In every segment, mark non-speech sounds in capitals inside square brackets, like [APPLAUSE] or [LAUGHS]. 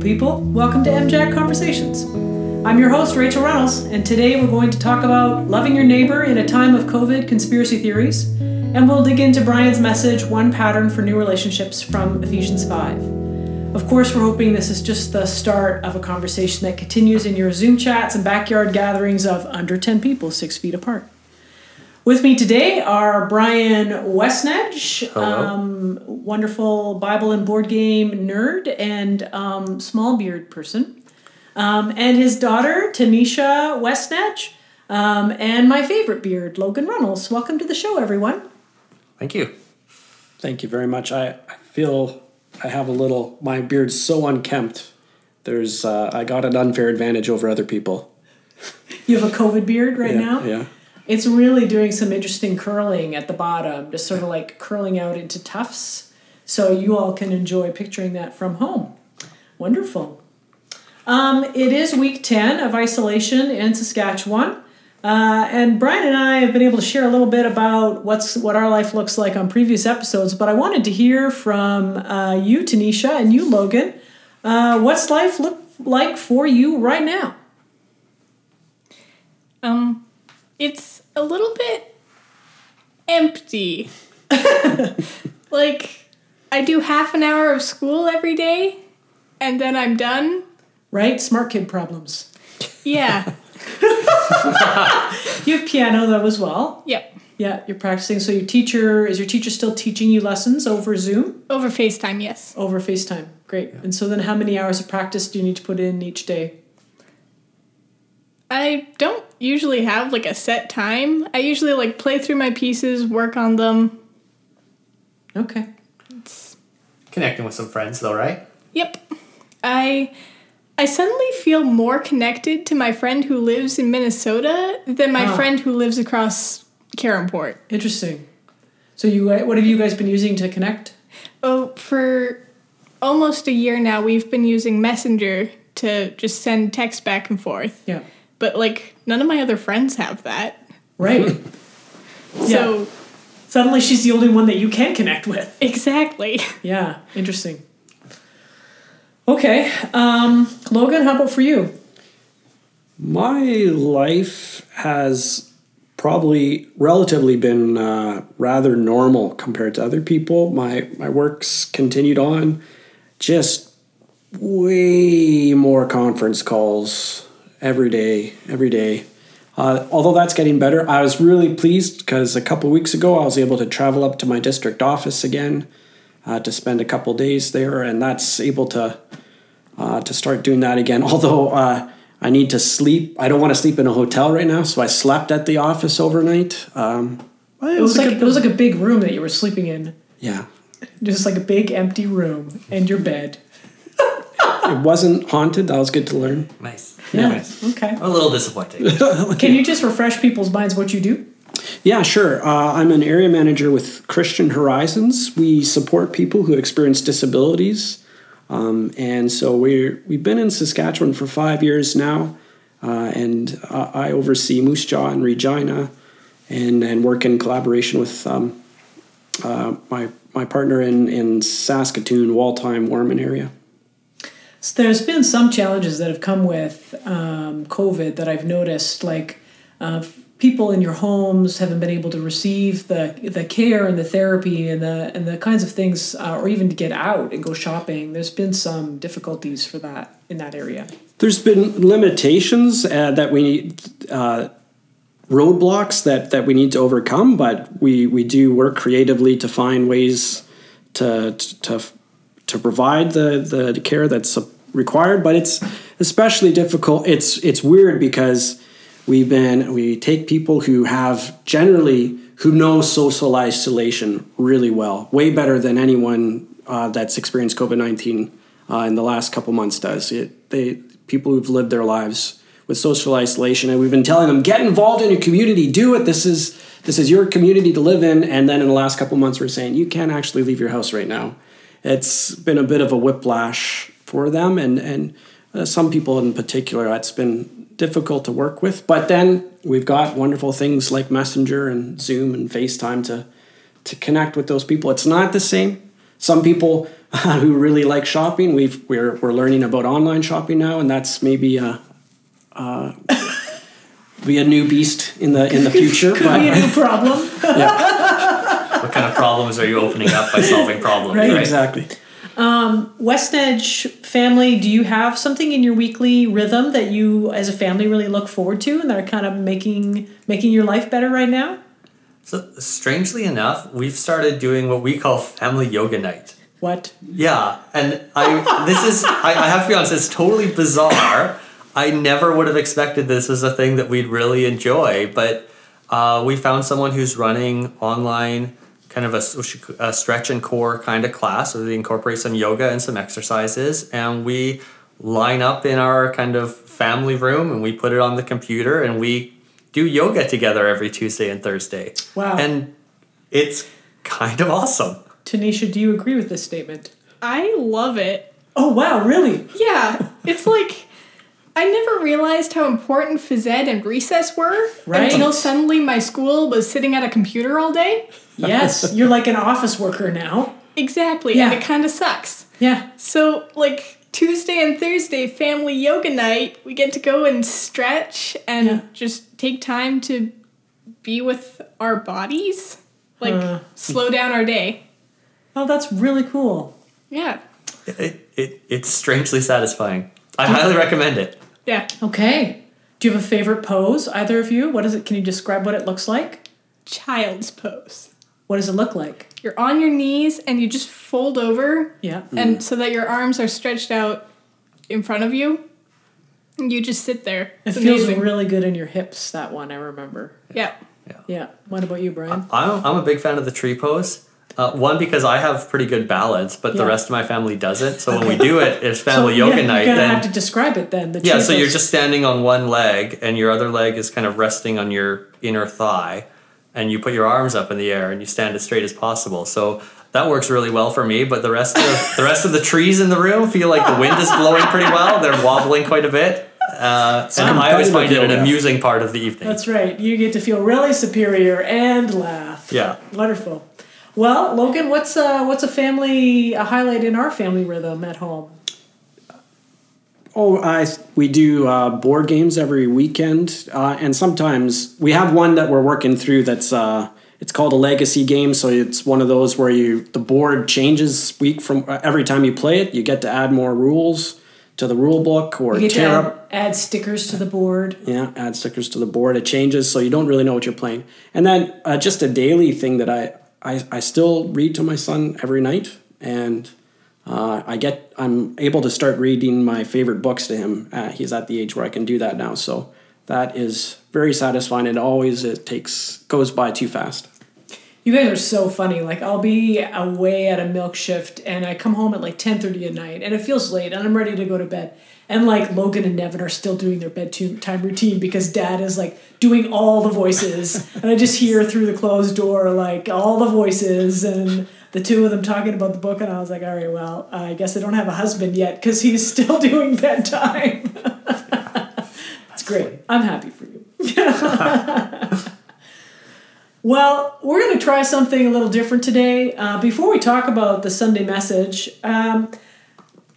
people. Welcome to MJAC Conversations. I'm your host, Rachel Reynolds, and today we're going to talk about loving your neighbor in a time of COVID conspiracy theories, and we'll dig into Brian's message, One Pattern for New Relationships from Ephesians 5. Of course, we're hoping this is just the start of a conversation that continues in your Zoom chats and backyard gatherings of under 10 people, six feet apart. With me today are Brian Westnedge, um, wonderful Bible and board game nerd and um, small beard person, um, and his daughter Tanisha Westnedge, um, and my favorite beard, Logan Runnels. Welcome to the show, everyone. Thank you. Thank you very much. I, I feel I have a little, my beard's so unkempt. There's, uh, I got an unfair advantage over other people. You have a COVID beard right yeah, now? Yeah. It's really doing some interesting curling at the bottom, just sort of like curling out into tufts. So you all can enjoy picturing that from home. Wonderful. Um, it is week 10 of isolation in Saskatchewan. Uh, and Brian and I have been able to share a little bit about what's what our life looks like on previous episodes, but I wanted to hear from uh, you, Tanisha, and you, Logan. Uh, what's life look like for you right now? Um, it's a little bit empty. [LAUGHS] like, I do half an hour of school every day, and then I'm done. Right? Smart kid problems. Yeah. [LAUGHS] You have piano though as well. yep. Yeah, you're practicing. So your teacher is your teacher still teaching you lessons over Zoom, Over FaceTime, yes. over FaceTime. Great. And so then how many hours of practice do you need to put in each day? I don't usually have like a set time. I usually like play through my pieces, work on them. Okay. It's, Connecting with some friends though, right? yep. I I suddenly feel more connected to my friend who lives in Minnesota than my friend who lives across Caronport. Interesting. So you uh, what have you guys been using to connect? Oh, for almost a year now, we've been using Messenger to just send text back and forth. Yeah. But like, none of my other friends have that. Right. [LAUGHS] So, Suddenly she's the only one that you can connect with. exactly. [LAUGHS] Yeah, interesting. Okay. Um, Logan, how about for you? My life has probably relatively been uh, rather normal compared to other people. My my work's continued on, just way more conference calls every day, every day. Uh, although that's getting better, I was really pleased because a couple weeks ago I was able to travel up to my district office again uh, to spend a couple days there, and that's able to uh, to start doing that again. [LAUGHS] Although uh, I need to sleep, I don't want to sleep in a hotel right now, so I slept at the office overnight. Um, It was like it was like a big room that you were sleeping in. yeah, Just like a big empty room and your bed. it wasn't haunted. That was good to learn. Nice. Yeah. Okay. I'm a little disappointed. [LAUGHS] Can you just refresh people's minds what you do? Yeah, sure. Uh, I'm an area manager with Christian Horizons. We support people who experience disabilities, um, and so we we've been in Saskatchewan for five years now, uh, and uh, I oversee Moose Jaw and Regina, and and work in collaboration with um, uh, my my partner in in Saskatoon, Waltime, Warman area. So there's been some challenges that have come with um, COVID that I've noticed, like uh, people in your homes haven't been able to receive the the care and the therapy and the and the kinds of things, uh, or even to get out and go shopping. There's been some difficulties for that in that area. There's been limitations uh, that we need, uh, roadblocks that, that we need to overcome, but we, we do work creatively to find ways to, to, to provide the, the care that's required. But it's especially difficult. It's, it's weird because we've been, we take people who have generally, who know social isolation really well, way better than anyone uh, that's experienced COVID 19 uh, in the last couple months does. It, they, people who've lived their lives with social isolation, and we've been telling them get involved in your community, do it. This is this is your community to live in. And then in the last couple months, we're saying you can't actually leave your house right now. It's been a bit of a whiplash for them, and and uh, some people in particular, it's been difficult to work with. But then we've got wonderful things like Messenger and Zoom and FaceTime to to connect with those people. It's not the same. Some people [LAUGHS] who really like shopping. We've we're we're learning about online shopping now, and that's maybe a. Uh, [LAUGHS] be a new beast in the in the future, Could be a new [LAUGHS] problem. What kind of problems are you opening up by solving problems? Right. Right. exactly. Westnedge family, do you have something in your weekly rhythm that you, as a family, really look forward to, and that are kind of making making your life better right now? So strangely enough, we've started doing what we call family yoga night. What? Yeah, and I this is I, I have to be honest, it's totally bizarre. I never would have expected this as a thing that we'd really enjoy, but uh, we found someone who's running online kind of a, a stretch and core kind of class where they incorporate some yoga and some exercises, and we line up in our kind of family room and we put it on the computer and we do yoga together every Tuesday and Thursday. Wow. And it's kind of awesome. Tanisha, do you agree with this statement? I love it. Oh wow, really? Yeah, it's like I never realized how important phys ed and recess were Right. until suddenly my school was sitting at a computer all day. Yes, [LAUGHS] you're like an office worker now. Exactly, Yeah. and it kind of sucks. Yeah. So, like Tuesday and Thursday, family yoga night, we get to go and stretch and Yeah. just take time to be with our bodies, like Huh. slow down our day. Oh, that's really cool. Yeah, It, it, it's strangely satisfying. I highly recommend it. Yeah. Okay. Do you have a favorite pose, either of you? What is it? Can you describe what it looks like? Child's pose. What does it look like? You're on your knees and you just fold over, Yeah. and mm. so that your arms are stretched out in front of you. And you just sit there. It feels amazing. really good in your hips, that one, I remember. yeah. Yeah. What about you, Brian? I'm, I'm a big fan of the tree pose. Uh, one because I have pretty good balance, but the rest of my family doesn't. So when we do it, it's [LAUGHS] family So, yoga yeah, night. You're gonna Then have to describe it then. The yeah, so you're just standing on one leg, and your other leg is kind of resting on your inner thigh, and you put your arms up in the air, and you stand as straight as possible. So that works really well for me. But the rest of [LAUGHS] the rest of the trees in the room feel like the wind is blowing pretty well. They're wobbling quite a bit, uh, and I always find it an amusing part of the evening. That's right. You get to feel really superior and laugh. Yeah. Wonderful. Well, Logan, what's uh, what's a family a highlight in our family rhythm at home? Oh, I we do uh, board games every weekend, uh, and sometimes we have one that we're working through. That's uh, it's called a legacy game. So it's one of those where you the board changes week from uh, every time you play it. You get to add more rules to the rule book or You get to tear add, up. add stickers to the board. Yeah, add stickers to the board. It changes, so you don't really know what you're playing. And then uh, just a daily thing that I, I I still read to my son every night, and uh, I get I'm able to start reading my favorite books to him. Uh, he's at the age where I can do that now, so that is very satisfying. And always it takes goes by too fast. You guys are so funny. Like I'll be away at a milk shift and I come home at like ten thirty at night and it feels late and I'm ready to go to bed. And like Logan and Nevin are still doing their bedtime routine because dad is like doing all the voices. and I just hear through the closed door like all the voices and the two of them talking about the book. And I was like, all right, well, I guess I don't have a husband yet because he's still [LAUGHS] doing bedtime. [LAUGHS] it's great. I'm happy for you. [LAUGHS] Well, we're going to try something a little different today. Uh, before we talk about the Sunday message, um,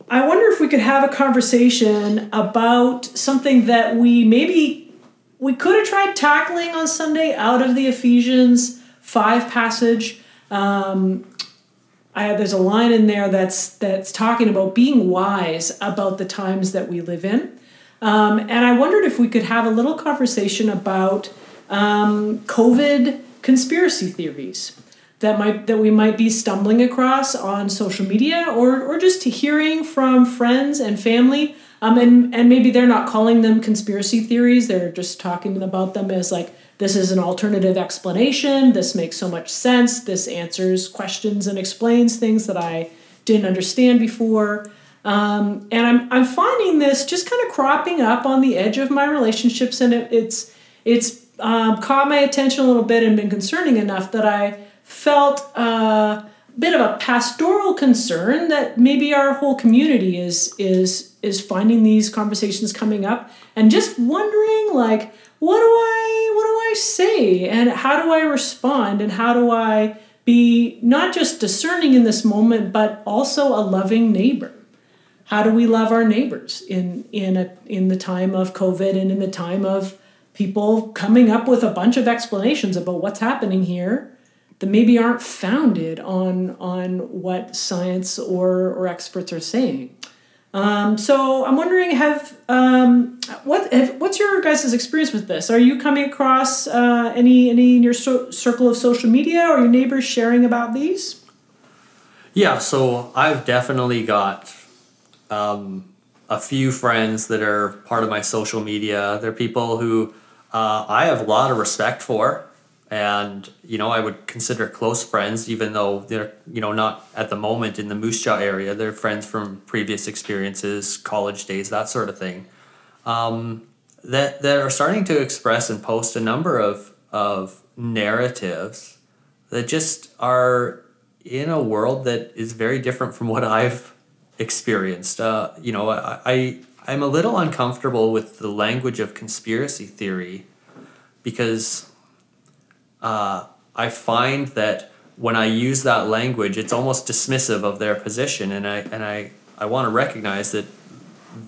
I wonder if we could have a conversation about something that we maybe we could have tried tackling on Sunday out of the Ephesians five passage. Um, I, there's a line in there that's that's talking about being wise about the times that we live in, um, and I wondered if we could have a little conversation about um, COVID conspiracy theories that might that we might be stumbling across on social media or or just hearing from friends and family. Um, and, and maybe they're not calling them conspiracy theories, they're just talking about them as like this is an alternative explanation, this makes so much sense, this answers questions and explains things that I didn't understand before. Um, and I'm, I'm finding this just kind of cropping up on the edge of my relationships, and it, it's it's um, caught my attention a little bit and been concerning enough that I felt a bit of a pastoral concern that maybe our whole community is is is finding these conversations coming up and just wondering like what do I what do I say? And how do I respond? And how do I be not just discerning in this moment, but also a loving neighbor. How do we love our neighbors in in a in the time of COVID and in the time of people coming up with a bunch of explanations about what's happening here that maybe aren't founded on on what science or or experts are saying. Um, so I'm wondering, have um, what have, what's your guys' experience with this? Are you coming across uh, any any in your so- circle of social media or your neighbors sharing about these? Yeah, so I've definitely got um, a few friends that are part of my social media. They're people who uh, I have a lot of respect for, and you know I would consider close friends, even though they're you know not at the moment in the Moose Jaw area. They're friends from previous experiences, college days, that sort of thing. Um, that that are starting to express and post a number of of narratives that just are in a world that is very different from what I've experienced. Uh, you know, I, I I'm a little uncomfortable with the language of conspiracy theory because uh, I find that when I use that language, it's almost dismissive of their position, and I and I I want to recognize that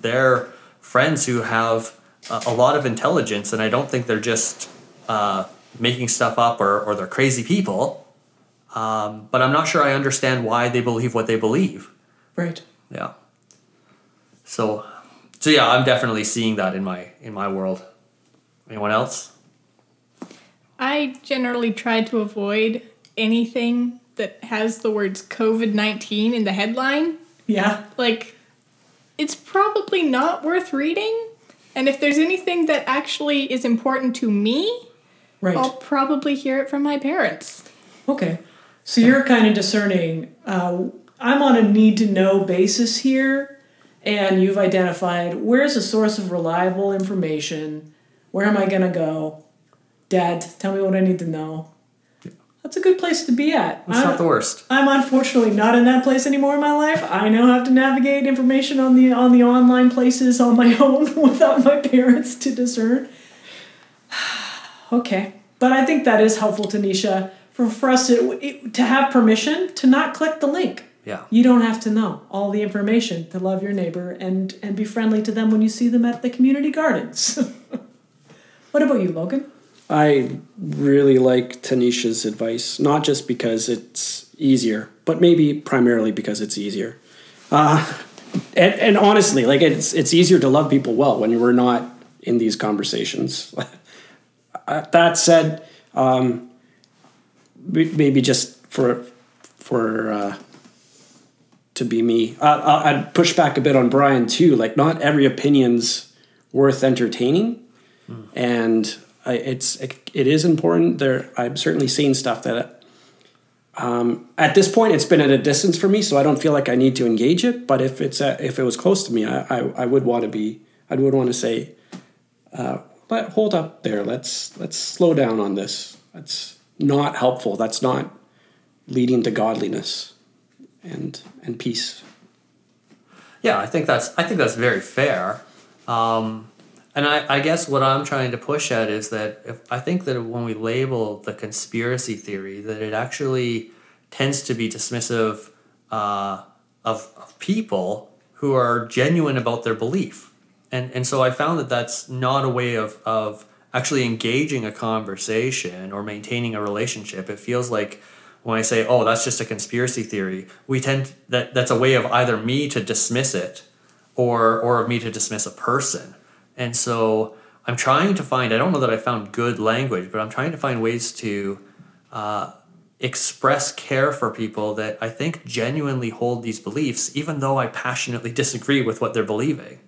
they're friends who have a, a lot of intelligence, and I don't think they're just uh, making stuff up or or they're crazy people. Um, but I'm not sure I understand why they believe what they believe. Right. Yeah. So, so yeah, I'm definitely seeing that in my in my world. Anyone else? I generally try to avoid anything that has the words COVID 19 in the headline. Yeah. Like, it's probably not worth reading. And if there's anything that actually is important to me, Right. I'll probably hear it from my parents. Okay. So you're kind of discerning. Uh, I'm on a need to know basis here, and you've identified where's a source of reliable information. Where am I going to go? Dad, tell me what I need to know. That's a good place to be at. It's I'm, not the worst. I'm unfortunately not in that place anymore in my life. I now have to navigate information on the on the online places on my [LAUGHS] own without my parents to discern. [SIGHS] okay, but I think that is helpful, Tanisha, for for us to it, to have permission to not click the link. Yeah. You don't have to know all the information to love your neighbor and and be friendly to them when you see them at the community gardens. [LAUGHS] what about you, Logan? I really like Tanisha's advice, not just because it's easier, but maybe primarily because it's easier. Uh, and, and honestly, like it's it's easier to love people well when we're not in these conversations. [LAUGHS] Uh, that said, um, maybe just for for uh, to be me, I- I'd push back a bit on Brian too. Like, not every opinion's worth entertaining and I, it's it, it is important. There, I'm certainly seeing stuff that um, at this point it's been at a distance for me, so I don't feel like I need to engage it. But if it's a, if it was close to me, I, I, I would want to be. I would want to say, uh, let hold up there. Let's let's slow down on this. That's not helpful. That's not leading to godliness and and peace. Yeah, I think that's I think that's very fair. Um, and I, I guess what I'm trying to push at is that if I think that when we label the conspiracy theory, that it actually tends to be dismissive uh, of, of people who are genuine about their belief. And, and so I found that that's not a way of, of actually engaging a conversation or maintaining a relationship. It feels like when I say, "Oh, that's just a conspiracy theory," we tend that that's a way of either me to dismiss it or or of me to dismiss a person. And so I'm trying to find. I don't know that I found good language, but I'm trying to find ways to uh, express care for people that I think genuinely hold these beliefs, even though I passionately [LAUGHS] disagree with what they're believing.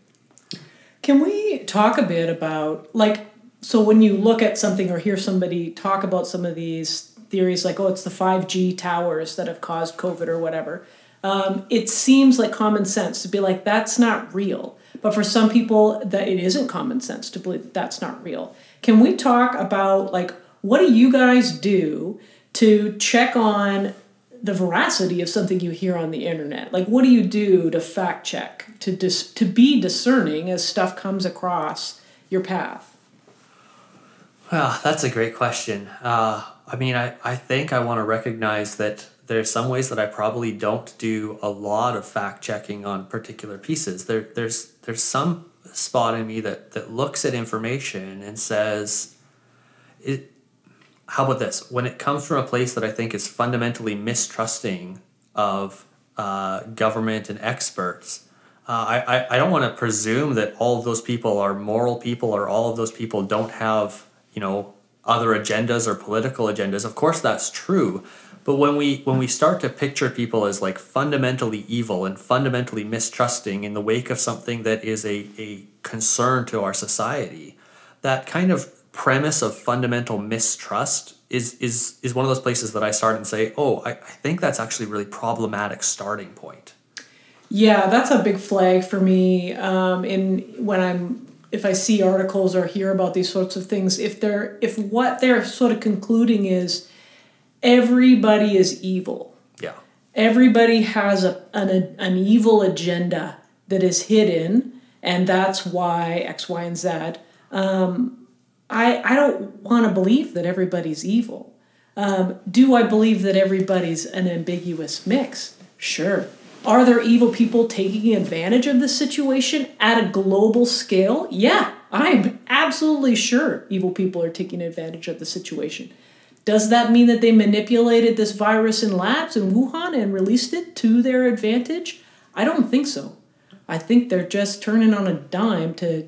Can we talk a bit about like so when you look at something or hear somebody talk about some of these theories like oh it's the 5G towers that have caused covid or whatever um, it seems like common sense to be like that's not real but for some people that it isn't common sense to believe that that's not real. Can we talk about like what do you guys do to check on the veracity of something you hear on the internet? Like what do you do to fact check to dis- to be discerning as stuff comes across your path? Well, that's a great question. Uh, I mean, I, I think I want to recognize that there's some ways that I probably don't do a lot of fact checking on particular pieces. There, there's there's some spot in me that that looks at information and says, it, how about this? When it comes from a place that I think is fundamentally mistrusting of uh, government and experts, uh, I, I don't want to presume that all of those people are moral people or all of those people don't have, you know, other agendas or political agendas. Of course, that's true. But when we when we start to picture people as like fundamentally evil and fundamentally mistrusting in the wake of something that is a, a concern to our society, that kind of premise of fundamental mistrust is is is one of those places that I start and say, oh, I, I think that's actually really problematic starting point. Yeah, that's a big flag for me. Um, in when I'm if I see articles or hear about these sorts of things, if they're if what they're sort of concluding is everybody is evil. Yeah. Everybody has a, an, an evil agenda that is hidden, and that's why X, Y, and Z. Um, I, I don't want to believe that everybody's evil. Um, do I believe that everybody's an ambiguous mix? Sure. Are there evil people taking advantage of the situation at a global scale? Yeah, I'm absolutely sure evil people are taking advantage of the situation. Does that mean that they manipulated this virus in labs in Wuhan and released it to their advantage? I don't think so. I think they're just turning on a dime to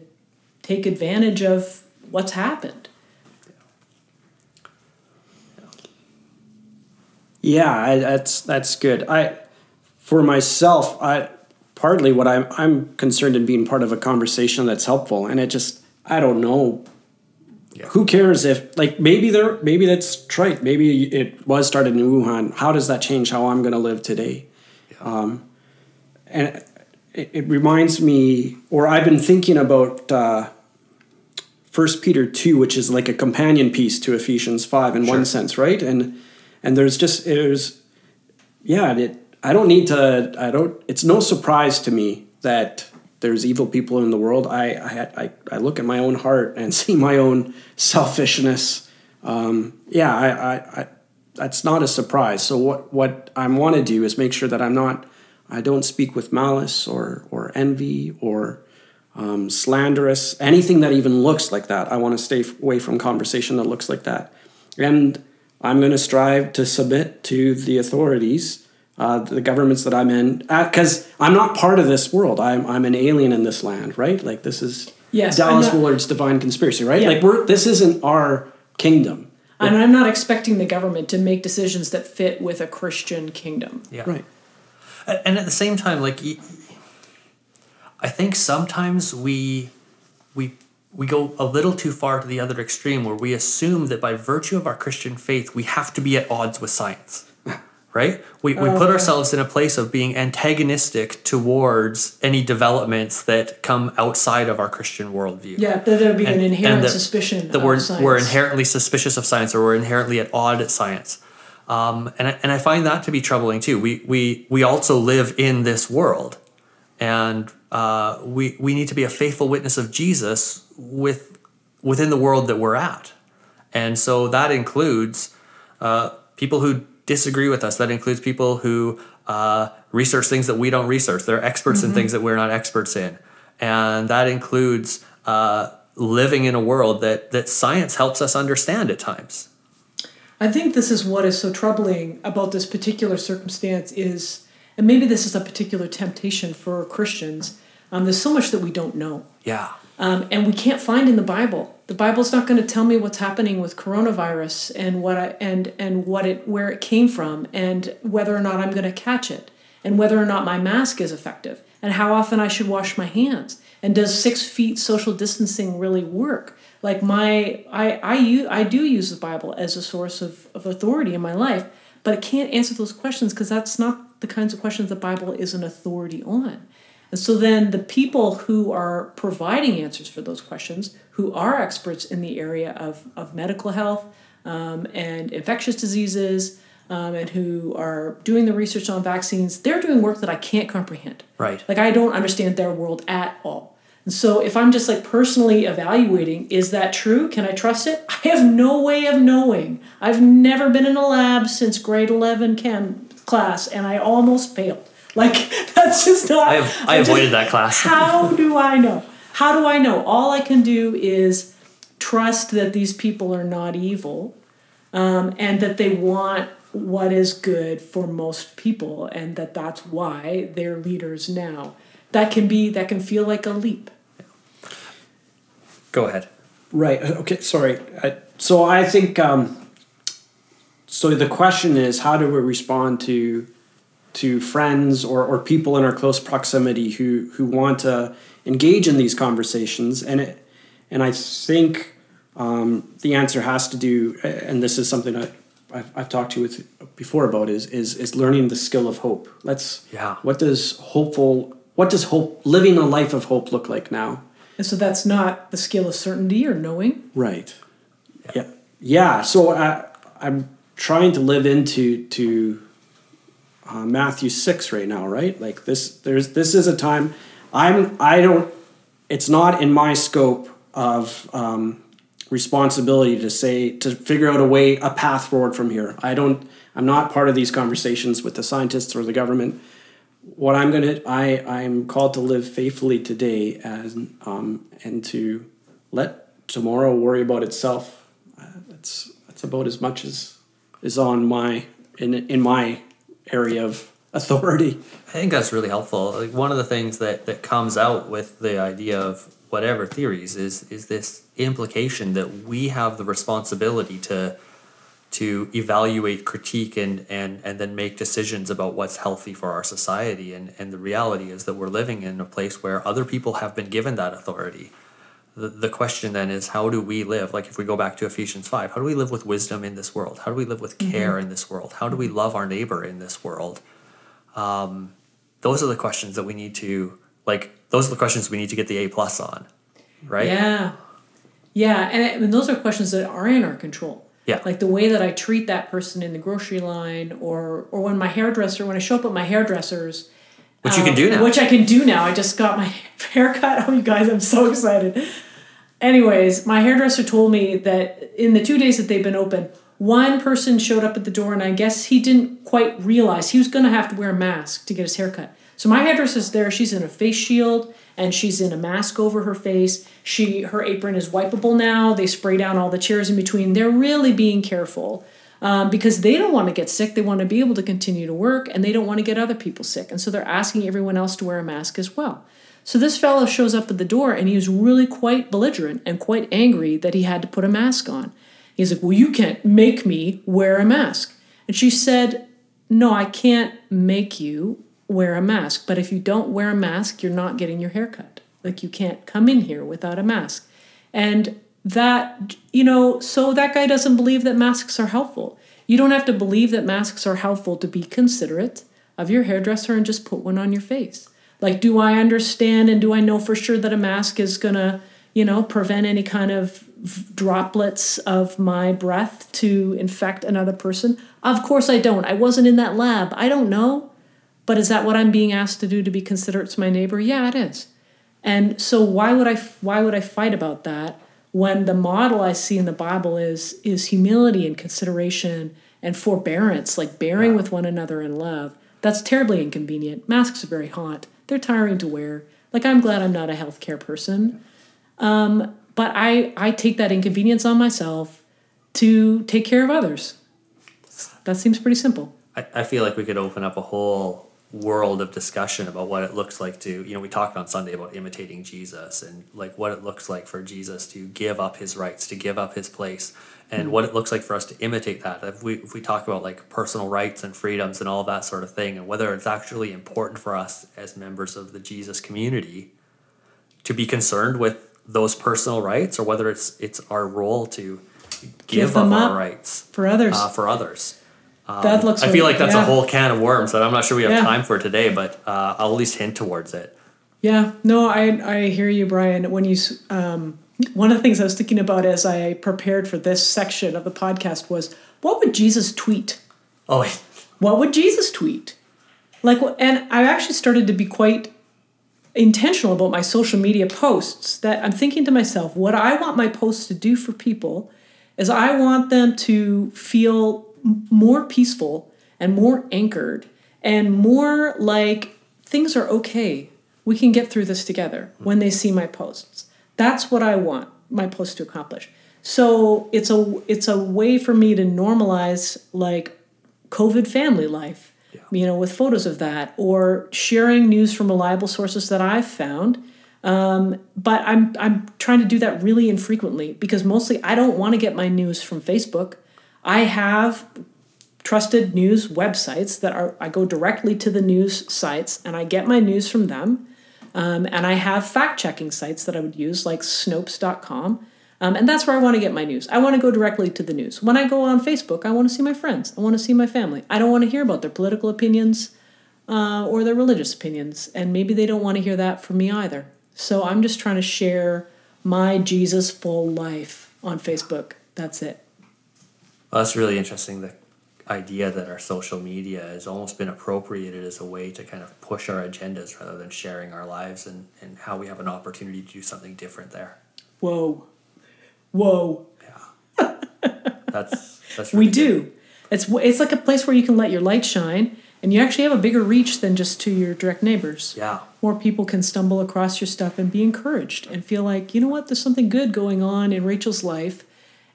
take advantage of what's happened. Yeah, I, that's that's good. I, for myself, I partly what I'm I'm concerned in being part of a conversation that's helpful, and it just I don't know. Yeah. Who cares if like maybe there maybe that's trite. Maybe it was started in Wuhan. How does that change how I'm going to live today? Um, and it, it reminds me, or I've been thinking about. Uh, First Peter two, which is like a companion piece to Ephesians five in Sure. one sense, right? And and there's just there's yeah, it, I don't need to. I don't. It's no surprise to me that there's evil people in the world. I I I, I look at my own heart and [LAUGHS] see my own selfishness. Um, yeah, I, I, I that's not a surprise. So what what I want to do is make sure that I'm not. I don't speak with malice or or envy or um, slanderous, anything that even looks like that. I want to stay away from conversation that looks like that. And I'm going to strive to submit to the authorities, uh, the governments that I'm in, because I'm not part of this world. I'm, I'm an alien in this land, right? Like this is Yes, Dallas I'm not- Willard's Divine Conspiracy, right? Yeah. Like we're this isn't our kingdom, And I'm not expecting the government to make decisions that fit with a Christian kingdom. Yeah. right? And at the same time like I think sometimes we we we go a little too far to the other extreme where we assume that by virtue of our christian faith we have to be at odds with science right we, we put ourselves in a place of being antagonistic towards any developments that come outside of our christian worldview Yeah, that there would be an inherent that- suspicion that we're, science. we're inherently suspicious of science or we're inherently at odd at science. Um, and, I, and I find that to be troubling too. We, we, we also live in this world and uh, we, we need to be a faithful witness of Jesus with, within the world that we're at. And so that includes uh, people who disagree with us. That includes people who uh, research things that we don't research. They're experts in things that we're not experts in. And that includes uh, living in a world that, that science helps us understand at times. I think this is what is so troubling about this particular circumstance is, and maybe this is a particular temptation for Christians. Um, there's so much that we don't know, Yeah. Um, and we can't find in the Bible. The Bible's not going to tell me what's happening with coronavirus and what I, and and what it where it came from and whether or not I'm going to catch it and whether or not my mask is effective and how often I should wash my hands and does six feet social distancing really work? Like my I I use, I do use the Bible as a source of, of authority in my life, but it can't answer those questions because that's not the kinds of questions the Bible is an authority on. And so then the people who are providing answers for those questions, who are experts in the area of, of medical health um, and infectious diseases, um, and who are doing the research on vaccines, they're doing work that I can't comprehend. Right. Like I don't understand their world at all. And so if I'm just like personally evaluating, is that true? Can I trust it? I have no way of knowing. I've never been in a lab since grade 11 chem class and I almost failed. Like that's just not I, have, I avoided that class. [LAUGHS] How do I know? How do I know? All I can do is trust that these people are not evil um, and that they want what is good for most people and that that's why they're leaders now that can be that can feel like a leap Go ahead. Right. Okay. Sorry. I, so I think. Um, so the question is, how do we respond to to friends or, or people in our close proximity who who want to engage in these conversations? And it, and I think um, the answer has to do, and this is something that I've, I've talked to you with before about is is is learning the skill of hope. Let's. Yeah. What does hopeful? What does hope? Living a life of hope look like now? and so that's not the skill of certainty or knowing Right. Yeah. Yeah. So I, I'm trying to live into to uh, Matthew six right now. Right. Like this. There's this is a time. I'm. I don't. It's not in my scope of um, responsibility to say to figure out a way a path forward from here. I don't. I'm not part of these conversations with the scientists or the government what I'm gonna I I'm called to live faithfully today as um, and to let tomorrow worry about itself. Uh, that's that's about as much as is on my in in my area of authority. I think that's really helpful. Like one of the things that, that comes out with the idea of whatever theories is is this implication that we have the responsibility to to evaluate, critique, and and and then make decisions about what's healthy for our society. And and the reality is that we're living in a place where other people have been given that authority. The, the question then is how do we live like if we go back to ephesians 5 how do we live with wisdom in this world how do we live with care in this world how do we love our neighbor in this world um, those are the questions that we need to like those are the questions we need to get the a plus on right Yeah. Yeah, and, it- and those are questions that are in our control. Yeah. Like the way that I treat that person in the grocery line or or when my hairdresser when I show up at my hairdresser's which you can um, do now Which I can do now. I just got my [LAUGHS] haircut. Oh you guys, I'm so excited. Anyways, my hairdresser told me that in the two days that they've been open, one person showed up at the door and I guess he didn't quite realize he was gonna have to wear a mask to get his haircut. So my hairdresser's there, she's in a face shield and she's in a mask over her face. She her apron is wipeable now. They spray down all the chairs in between. They're really being careful. Um, because they don't want to get sick. They want to be able to continue to work and they don't want to get other people sick. And so they're asking everyone else to wear a mask as well. So this fellow shows up at the door and he was really quite belligerent and quite angry that he had to put a mask on. He's like, Well, you can't make me wear a mask. And she said, No, I can't make you wear a mask. But if you don't wear a mask, you're not getting your hair cut. Like you can't come in here without a mask. And that, you know, so that guy doesn't believe that masks are helpful. You don't have to believe that masks are helpful to be considerate of your hairdresser and just put one on your face. Like, do I understand and do I know for sure that a mask is gonna, you know, prevent any kind of droplets of my breath to infect another person? Of course I don't. I wasn't in that lab. I don't know. But is that what I'm being asked to do to be considerate to my neighbor? Yeah, it is. And so why would I why would I fight about that when the model I see in the Bible is is humility and consideration and forbearance, like bearing with one another in love. That's terribly inconvenient. Masks are very hot. They're tiring to wear. Like I'm glad I'm not a healthcare person. Um, but I I take that inconvenience on myself to take care of others. That seems pretty simple. I, I feel like we could open up a whole world of discussion about what it looks like to you know we talked on sunday about imitating jesus and like what it looks like for jesus to give up his rights to give up his place and what it looks like for us to imitate that. If we if we talk about like personal rights and freedoms and all that sort of thing and whether it's actually important for us as members of the jesus community to be concerned with those personal rights or whether it's it's our role to give, them up up our rights For others. uh, for others that looks I feel like that's yeah. a whole can of worms that I'm not sure we have Yeah. time for today, but uh, I'll at least hint towards it. Yeah, no, I I hear you, Brian. When you um, one of the things I was thinking about as I prepared for this section of the podcast was what would Jesus tweet? Oh. [LAUGHS] What would Jesus tweet? Like, and I actually started to be quite intentional about my social media posts that I'm thinking to myself, what I want my posts to do for people is I want them to feel more peaceful and more anchored and more like things are okay. We can get through this together when they see my posts. That's what I want my posts to accomplish. So it's a it's a way for me to normalize like COVID family life you know, with photos of that or sharing news from reliable sources that I've found. Um, but I'm I'm trying to do that really infrequently because mostly I don't want to get my news from Facebook. I have trusted news websites that are I go directly to the news sites and I get my news from them. Um, and I have fact checking sites that I would use like Snopes.com um, and that's where I want to get my news. I want to go directly to the news. When I go on Facebook, I want to see my friends. I want to see my family. I don't want to hear about their political opinions uh, or their religious opinions. And maybe they don't want to hear that from me either. So I'm just trying to share my Jesus full life on Facebook. That's it. Well, that's really interesting. The idea that our social media has almost been appropriated as a way to kind of push our agendas rather than sharing our lives and, and how we have an opportunity to do something different there. Whoa. Whoa. Yeah. [LAUGHS] That's that's really we do. good. It's it's like a place where you can let your light shine, and you actually have a bigger reach than just to your direct neighbors. Yeah. More people can stumble across your stuff and be encouraged and feel like you know what, there's something good going on in Rachel's life.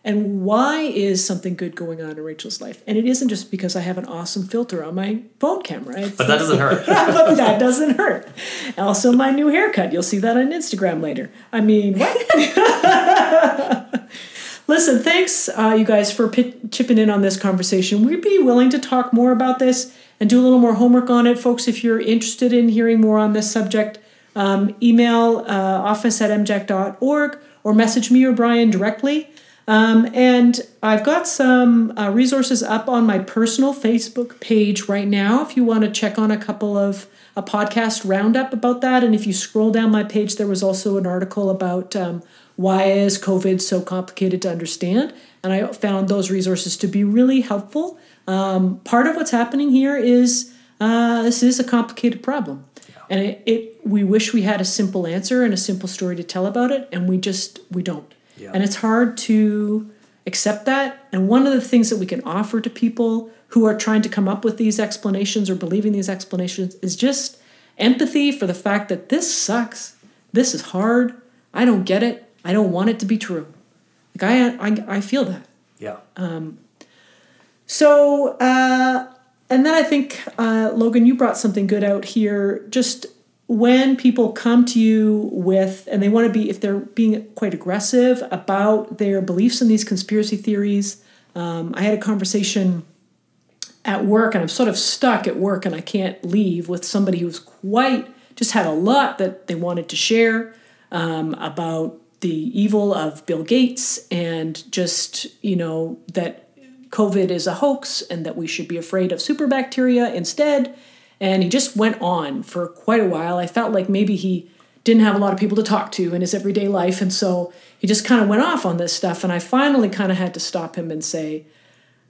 And why is something good going on in Rachel's life? And it isn't just because I have an awesome filter on my phone camera. It's But that doesn't hurt. [LAUGHS] but that doesn't hurt. Also, my new haircut. You'll see that on Instagram later. I mean, what? [LAUGHS] Listen, thanks, uh, you guys, for pit- chipping in on this conversation. We'd be willing to talk more about this and do a little more homework on it. Folks, if you're interested in hearing more on this subject, um, email uh, office at mjac.org or message me or Brian directly. Um, and I've got some uh, resources up on my personal Facebook page right now if you want to check on a couple of a podcast roundup about that. And if you scroll down my page, there was also an article about um, why is COVID so complicated to understand. And I found those resources to be really helpful. Um, part of what's happening here is uh, this is a complicated problem. And it, it we wish we had a simple answer and a simple story to tell about it, and we just we don't. Yeah. And it's hard to accept that. And one of the things that we can offer to people who are trying to come up with these explanations or believing these explanations is just empathy for the fact that this sucks. This is hard. I don't get it. I don't want it to be true. Like I I, I feel that. Yeah. Um, so, uh, and then I think, uh, Logan, you brought something good out here. Just when people come to you with, and they want to be, if they're being quite aggressive about their beliefs in these conspiracy theories. Um, I had a conversation at work, and I'm sort of stuck at work, and I can't leave with somebody who's quite, just had a lot that they wanted to share um, about the evil of Bill Gates and just, you know, that COVID is a hoax and that we should be afraid of super bacteria instead. And he just went on for quite a while. I felt like maybe he didn't have a lot of people to talk to in his everyday life. And so he just kind of went off on this stuff. And I finally kind of had to stop him and say,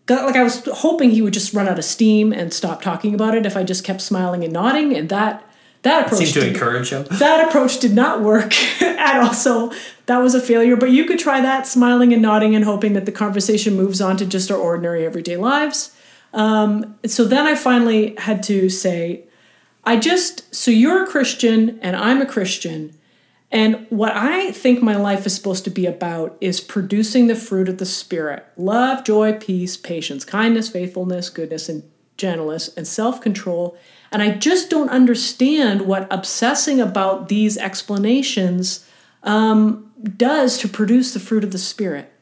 like I was hoping he would just run out of steam and stop talking about it if I just kept smiling and nodding. And that that approach Seemed to encourage him. [LAUGHS] that approach did not work [LAUGHS] at all. So that was a failure. But you could try that, smiling and nodding and hoping that the conversation moves on to just our ordinary everyday lives. Um, so then I finally had to say, I just, so you're a Christian and I'm a Christian. And what I think my life is supposed to be about is producing the fruit of the Spirit love, joy, peace, patience, kindness, faithfulness, goodness, and gentleness, and self control. And I just don't understand what obsessing about these explanations um, does to produce the fruit of the Spirit.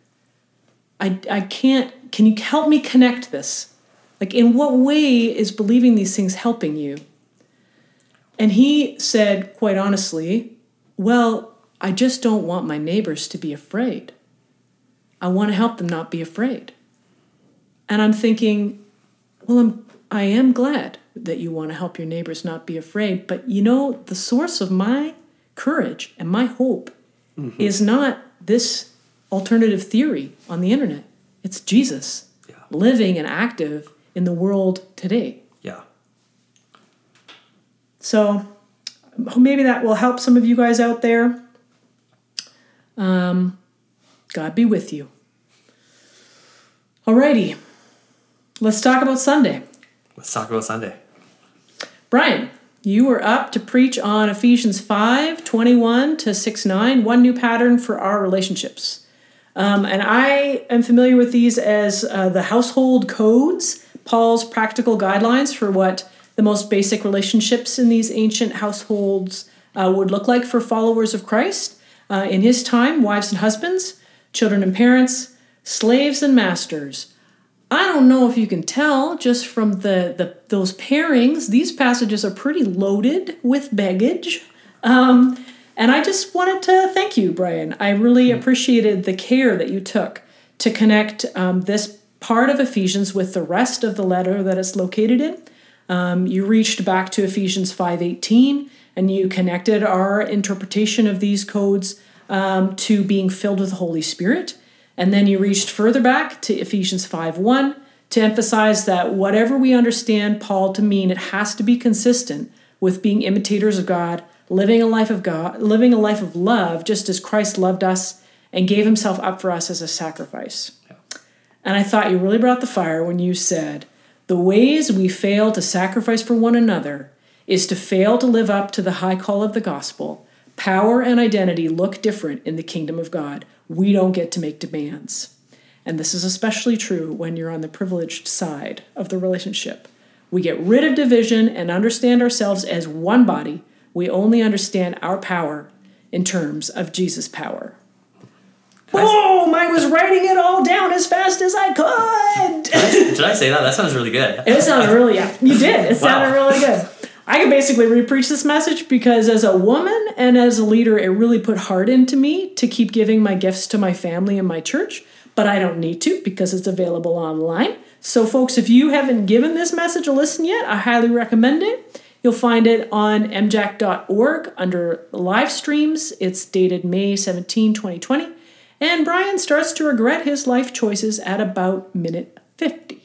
I, I can't, can you help me connect this? Like, in what way is believing these things helping you? And he said, quite honestly, Well, I just don't want my neighbors to be afraid. I want to help them not be afraid. And I'm thinking, Well, I'm, I am glad that you want to help your neighbors not be afraid, but you know, the source of my courage and my hope mm-hmm. is not this alternative theory on the internet. It's Jesus Yeah. living and active in the world today. Yeah. So maybe that will help some of you guys out there. Um, God be with you. Alrighty, let's talk about Sunday. Let's talk about Sunday. Brian, you were up to preach on Ephesians 5 21 to 6 9, one new pattern for our relationships. Um, and I am familiar with these as uh, the household codes, Paul's practical guidelines for what the most basic relationships in these ancient households uh, would look like for followers of Christ. Uh, in his time, wives and husbands, children and parents, slaves and masters. I don't know if you can tell just from the, the those pairings. These passages are pretty loaded with baggage. Um, and I just wanted to thank you, Brian. I really appreciated the care that you took to connect um, this part of Ephesians with the rest of the letter that it's located in. Um, you reached back to Ephesians 5:18 and you connected our interpretation of these codes um, to being filled with the Holy Spirit. And then you reached further back to Ephesians 5:1 to emphasize that whatever we understand Paul to mean, it has to be consistent with being imitators of God, living a life of God, living a life of love, just as Christ loved us and gave himself up for us as a sacrifice. And I thought you really brought the fire when you said, the ways we fail to sacrifice for one another is to fail to live up to the high call of the gospel. Power and identity look different in the kingdom of God. We don't get to make demands. And this is especially true when you're on the privileged side of the relationship. We get rid of division and understand ourselves as one body. We only understand our power in terms of Jesus' power. Boom! I was writing it all down as fast as I could. Did I say [LAUGHS] that? That sounds really good. It sounded really, yeah, you did. It sounded really good. I could basically repreach this message because as a woman and as a leader, it really put heart into me to keep giving my gifts to my family and my church, but I don't need to because it's available online. So, folks, if you haven't given this message a listen yet, I highly recommend it. You'll find it on mjac.org under live streams. It's dated May 17, 2020. And Brian starts to regret his life choices at about minute 50.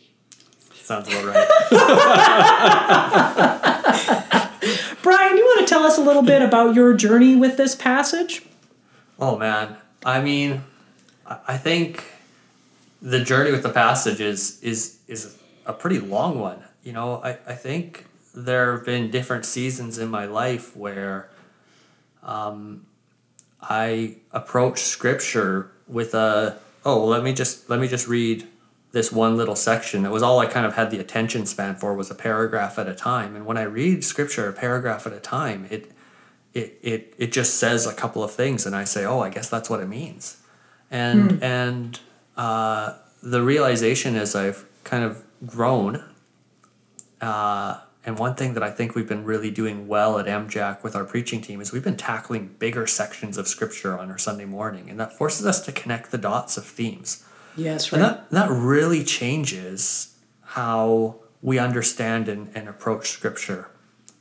Sounds about right. [LAUGHS] Brian, you want to tell us a little bit about your journey with this passage? Oh man, I mean, I I think the journey with the passage is is is a pretty long one. You know, I, I think there have been different seasons in my life where um, I approach scripture with a oh let me just let me just read this one little section. It was all I kind of had the attention span for was a paragraph at a time. And when I read scripture a paragraph at a time, it it it it just says a couple of things and I say, "Oh, I guess that's what it means." And and uh, the realization as I've kind of grown uh, and one thing that I think we've been really doing well at MJAC with our preaching team is we've been tackling bigger sections of scripture on our Sunday morning, and that forces us to connect the dots of themes. Yes, right. And that, that really changes how we understand and, and approach scripture.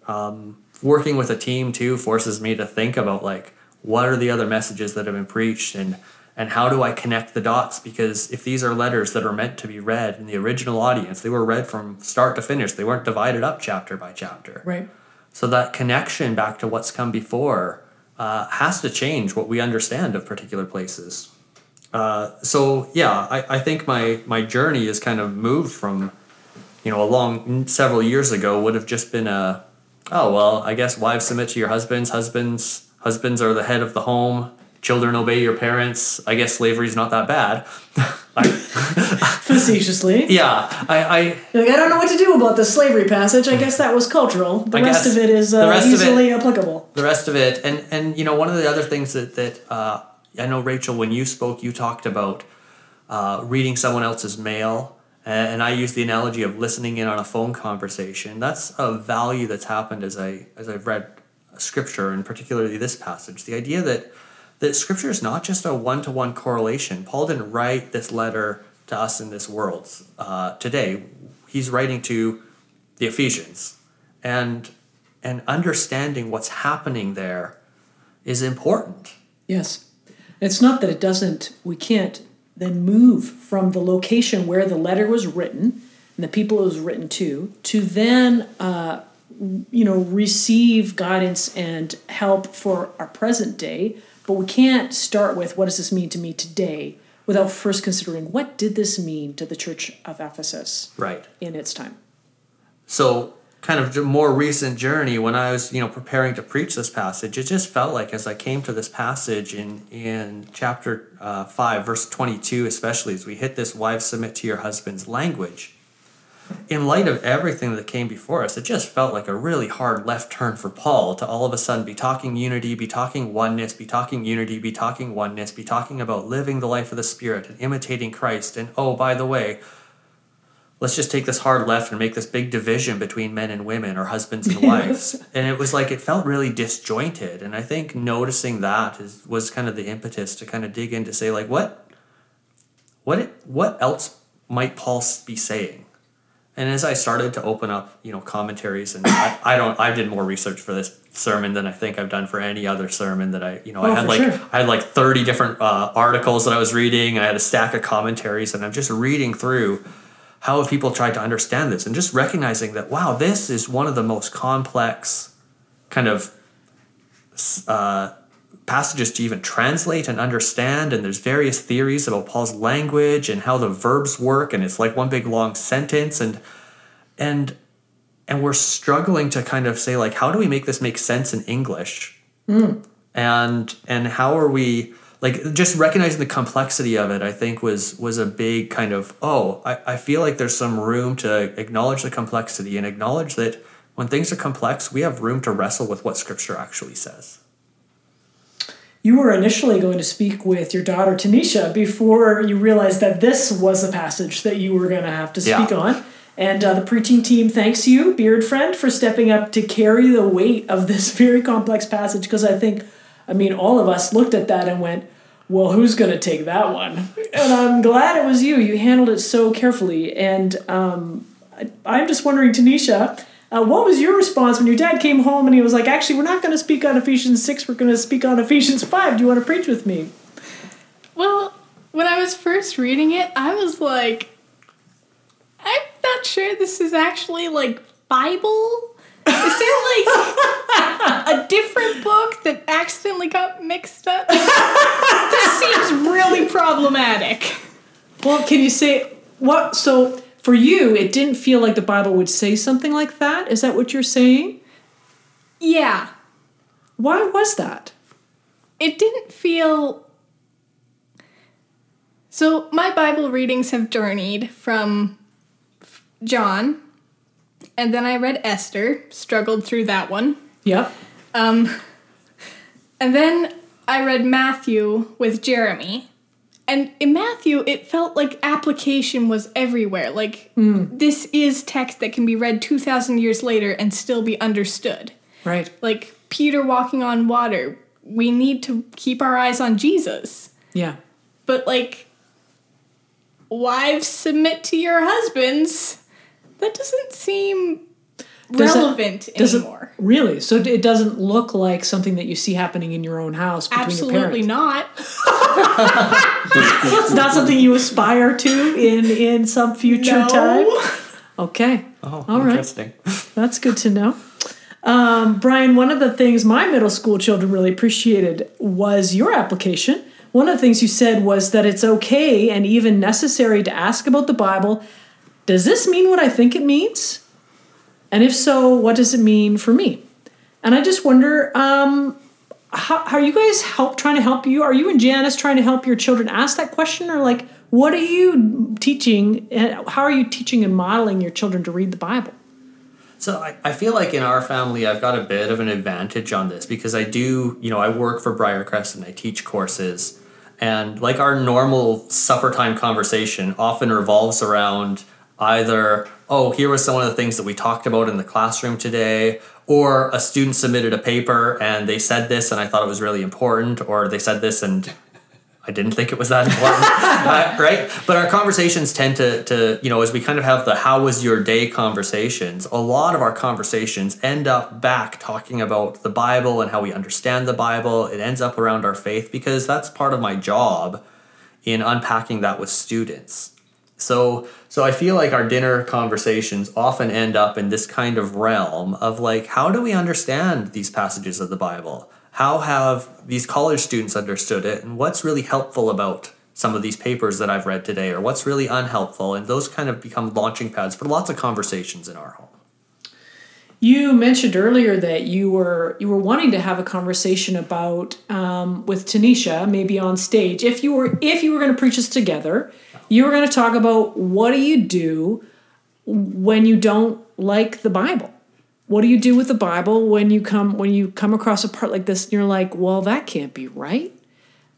Um, working with a team too forces me to think about like what are the other messages that have been preached and and how do I connect the dots because if these are letters that are meant to be read in the original audience, they were read from start to finish. They weren't divided up chapter by chapter. Right. So that connection back to what's come before uh, has to change what we understand of particular places. Uh, so yeah, I, I think my my journey is kind of moved from, you know, a long several years ago would have just been a, oh well, I guess wives submit to your husbands, husbands husbands are the head of the home, children obey your parents. I guess slavery's not that bad. [LAUGHS] I, [LAUGHS] Facetiously. yeah, I, I like, I don't know what to do about this slavery passage. I guess that was cultural. The I rest of it is uh, of it- easily applicable. the rest of it and and you know one of the other things that that uh, I know Rachel when you spoke you talked about uh, reading someone else's mail and I use the analogy of listening in on a phone conversation that's a value that's happened as I as I've read scripture and particularly this passage the idea that that scripture is not just a one-to-one correlation Paul didn't write this letter to us in this world uh, today he's writing to the Ephesians and and understanding what's happening there is important. Yes. It's not that it doesn't, we can't then move from the location where the letter was written and the people it was written to, to then uh, you know, receive guidance and help for our present day, but we can't start with what does this mean to me today without first considering what did this mean to the church of Ephesus Right. in its time. So, kind of more recent journey when I was, you know, preparing to preach this passage, it just felt like as I came to this passage in in chapter uh, five, verse twenty-two, especially as we hit this "wives submit to your husband's" language. In light of everything that came before us, it just felt like a really hard left turn for Paul to all of a sudden be talking unity, be talking oneness, be talking unity, be talking oneness, be talking about living the life of the Spirit and imitating Christ. And oh, by the way, let's just take this hard left and make this big division between men and women or husbands and [LAUGHS] wives. And it was like it felt really disjointed. And i think noticing that is, was kind of the impetus to kind of dig in to say like what what what else might paul be saying and as i started to open up you know commentaries and [COUGHS] I, I don't i did more research for this sermon than i think i've done for any other sermon that i you know Oh, i had like sure. I had like 30 different uh, articles that I was reading. I had a stack of commentaries, and I'm just reading through how have people tried to understand this and just recognizing that, wow, this is one of the most complex kind of uh, passages to even translate and understand. And there's various theories about Paul's language and how the verbs work, and it's like one big long sentence. And, and, and we're struggling to kind of say, like, how do we make this make sense in English? Hmm. and and how are we like just recognizing the complexity of it i think was was a big kind of oh I, I feel like there's some room to acknowledge the complexity and acknowledge that when things are complex we have room to wrestle with what scripture actually says You were initially going to speak with your daughter Tanisha before you realized that this was a passage that you were going to have to speak Yeah. on. And uh, the preaching team thanks you, Beard Friend, for stepping up to carry the weight of this [LAUGHS] very complex passage. Because I think, I mean, all of us looked at that and went, well, who's going to take that one? And I'm glad it was you. You handled it so carefully. And um, I, I'm just wondering, Tanisha, uh, what was your response when your dad came home and he was like, actually, we're not going to speak on Ephesians 6, we're going to speak on Ephesians 5. Do you want to preach with me? Well, when I was first reading it, I was like, I'm not sure this is actually like Bible. Is there like a different book that accidentally got mixed up? this seems really problematic. Well, can you say what? So for you, it didn't feel like the Bible would say something like that. Is that what you're saying? Yeah, Why was that? it didn't feel. So my Bible readings have journeyed from John, and then I read Esther, struggled through that one. Yep. Um, and then I read Matthew with Jeremy. And in Matthew, it felt like application was everywhere. Like, mm. this is text that can be read 2,000 years later and still be understood. Right. Like, Peter walking on water, we need to keep our eyes on Jesus. Yeah. But, like, wives submit to your husbands, that doesn't seem Does it- relevant Does it anymore. really? So it doesn't look like something that you see happening in your own house between Absolutely your parents. not. [LAUGHS] It's not something you aspire to in in some future No. time. Okay. oh All right. interesting That's good to know. Um, Brian, one of the things my middle school children really appreciated was your application. One of the things you said was that it's okay and even necessary to ask about the Bible. Does this mean what I think it means? And if so, what does it mean for me? And I just wonder, um, how, how are you guys help trying to help you? Are you and Janice trying to help your children ask that question, or like, what are you teaching? and How are you teaching and modeling your children to read the Bible? So I, I feel like in our family, I've got a bit of an advantage on this because I do, you know, I work for Briarcrest and I teach courses. And like our normal supper time conversation often revolves around either, oh, here was some of the things that we talked about in the classroom today, or a student submitted a paper and they said this and I thought it was really important, or they said this and I didn't think it was that important, [LAUGHS] right? But our conversations tend to, to, you know, as we kind of have the "How was your day?" conversations. A lot of our conversations end up back talking about the Bible and how we understand the Bible. It ends up around our faith because that's part of my job in unpacking that with students. So so I feel like our dinner conversations often end up in this kind of realm of like how do we understand these passages of the Bible? How have these college students understood it and what's really helpful about some of these papers that I've read today or what's really unhelpful and those kind of become launching pads for lots of conversations in our home. You mentioned earlier that you were you were wanting to have a conversation about um, with Tanisha, maybe on stage. If you were if you were going to preach this together, you were going to talk about what do you do when you don't like the Bible. What do you do with the Bible when you come when you come across a part like this and you're like, well, that can't be right,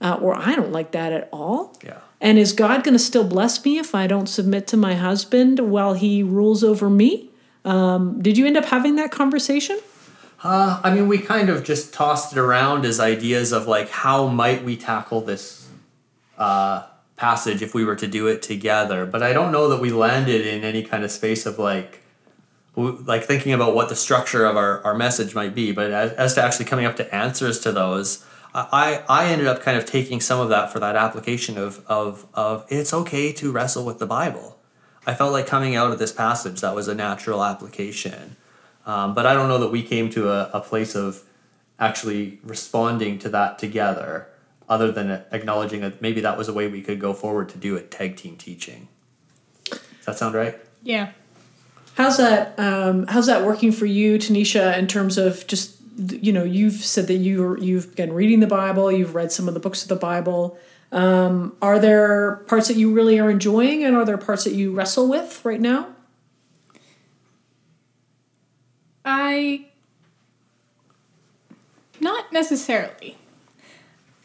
uh, or I don't like that at all. Yeah. And is God going to still bless me if I don't submit to my husband while he rules over me? Um, did you end up having that conversation? Uh, I mean, we kind of just tossed it around as ideas of like how might we tackle this uh, passage if we were to do it together. But I don't know that we landed in any kind of space of like like thinking about what the structure of our, our message might be. But as, as to actually coming up to answers to those, I, I ended up kind of taking some of that for that application of, of, of it's okay to wrestle with the Bible. I felt like coming out of this passage that was a natural application. Um, but I don't know that we came to a, a place of actually responding to that together, other than acknowledging that maybe that was a way we could go forward to do it tag team teaching. Does that sound right? Yeah. How's that? Um, how's that working for you, Tanisha? In terms of just you know, you've said that you you've been reading the Bible, you've read some of the books of the Bible. Um, are there parts that you really are enjoying, and are there parts that you wrestle with right now? I. Not necessarily.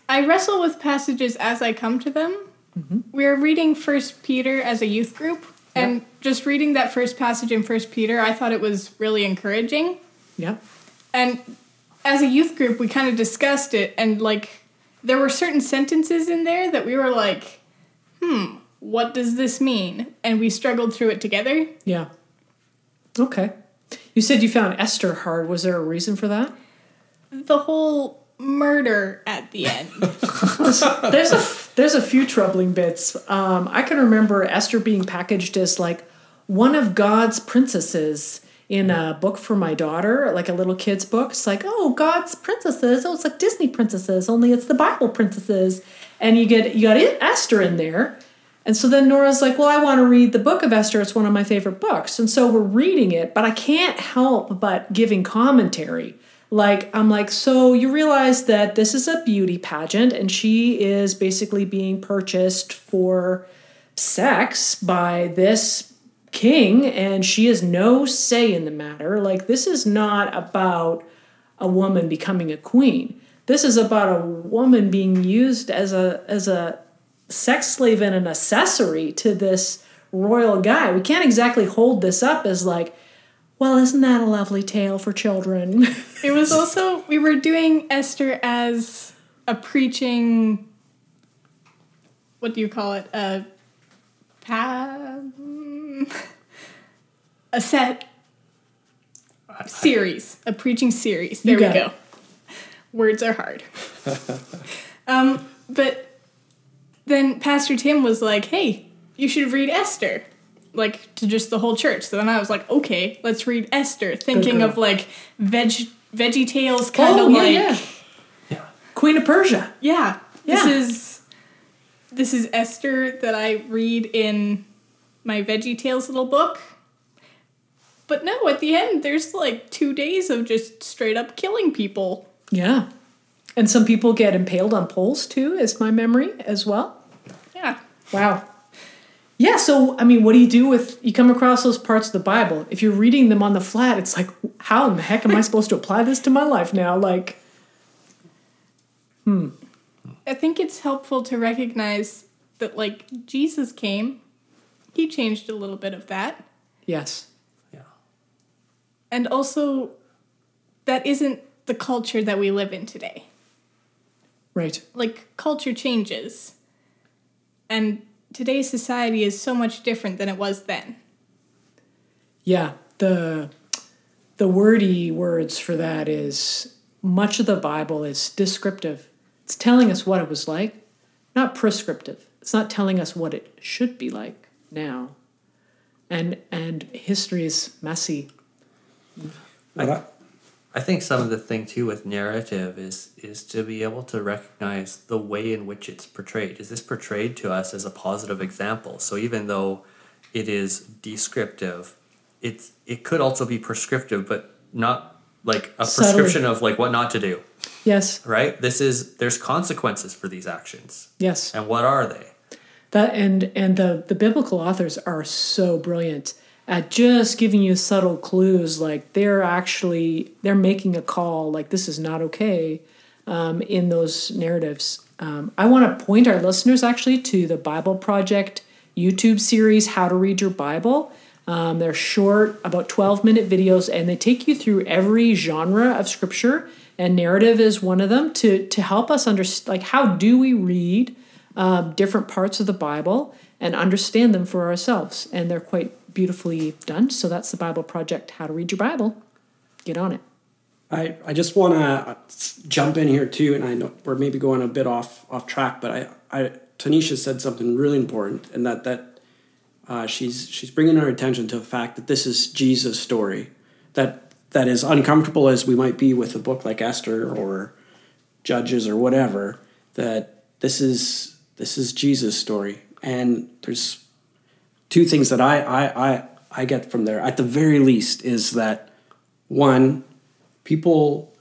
I wrestle with passages as I come to them. We're reading First Peter as a youth group, and just reading that first passage in First Peter, I thought it was really encouraging. Yeah. And as a youth group, we kind of discussed it, and like there were certain sentences in there that we were like, hmm, what does this mean? And we struggled through it together. Yeah. Okay. You said you found Esther hard. Was there a reason for that? The whole murder at the end. [LAUGHS] there's a there's a few troubling bits. Um, I can remember Esther being packaged as like one of God's princesses in a book for my daughter, like a little kid's book. It's like, oh, God's princesses. Oh, it's like Disney princesses, only it's the Bible princesses. And you get you got Esther in there. And so then Nora's like, well, I want to read the book of Esther. It's one of my favorite books. And so we're reading it, but I can't help but giving commentary. Like, I'm like, so you realize that this is a beauty pageant and she is basically being purchased for sex by this king and she has no say in the matter. Like, this is not about a woman becoming a queen. This is about a woman being used as a as a sex slave and an accessory to this royal guy. We can't exactly hold this up as like, well, isn't that a lovely tale for children? [LAUGHS] it was also, we were doing Esther as a preaching, what do you call it? A, pa, a set series, a preaching series. There we go. it. Words are hard. [LAUGHS] um, but then Pastor Tim was like, hey, you should read Esther. Like to just the whole church. So then I was like, okay, let's read Esther, thinking of like veg veggie tales kind of oh, yeah, like yeah. Yeah. Queen of Persia. yeah, this is this is Esther that I read in my Veggie Tales little book. But no, at the end there's like two days of just straight up killing people. Yeah. And some people get impaled on poles too, is my memory as well. Yeah. Wow. Yeah, so I mean, what do you do with you come across those parts of the Bible? If you're reading them on the flat, it's like, how in the heck am I [LAUGHS] supposed to apply this to my life now? Like, hmm. I think it's helpful to recognize that like Jesus came, he changed a little bit of that. yes. Yeah. And also that isn't the culture that we live in today. Right. like culture changes and today's society is so much different than it was then Yeah. The the wordy words for that is much of the Bible is descriptive. It's telling us what it was like, not prescriptive. It's not telling us what it should be like. now. And and history is messy. What I- I think some of the thing too with narrative is is to be able to recognize the way in which it's portrayed. Is this portrayed to us as a positive example? So even though it is descriptive, it's it could also be prescriptive, but not like a Subtly. prescription of like what not to do. Yes, Right? This is there's consequences for these actions. yes. And what are they? That and and the the biblical authors are so brilliant at just giving you subtle clues like they're actually they're making a call like this is not okay um, in those narratives um, i want to point our listeners actually to the bible project youtube series how to read your bible um, they're short about 12 minute videos and they take you through every genre of scripture and narrative is one of them to to help us understand like how do we read um, different parts of the Bible and understand them for ourselves. And they're quite beautifully done. So that's the Bible Project How to Read Your Bible. Get on it. I, I just want to jump in here too, and I know we're maybe going a bit off off track, but I, I Tanisha said something really important, and that that uh, she's she's bringing our attention to the fact that this is Jesus' story, that that is uncomfortable as we might be with a book like Esther or Judges or whatever, that this is this is Jesus' story, and there's two things that I I I, I get from there. At the very least, is that one people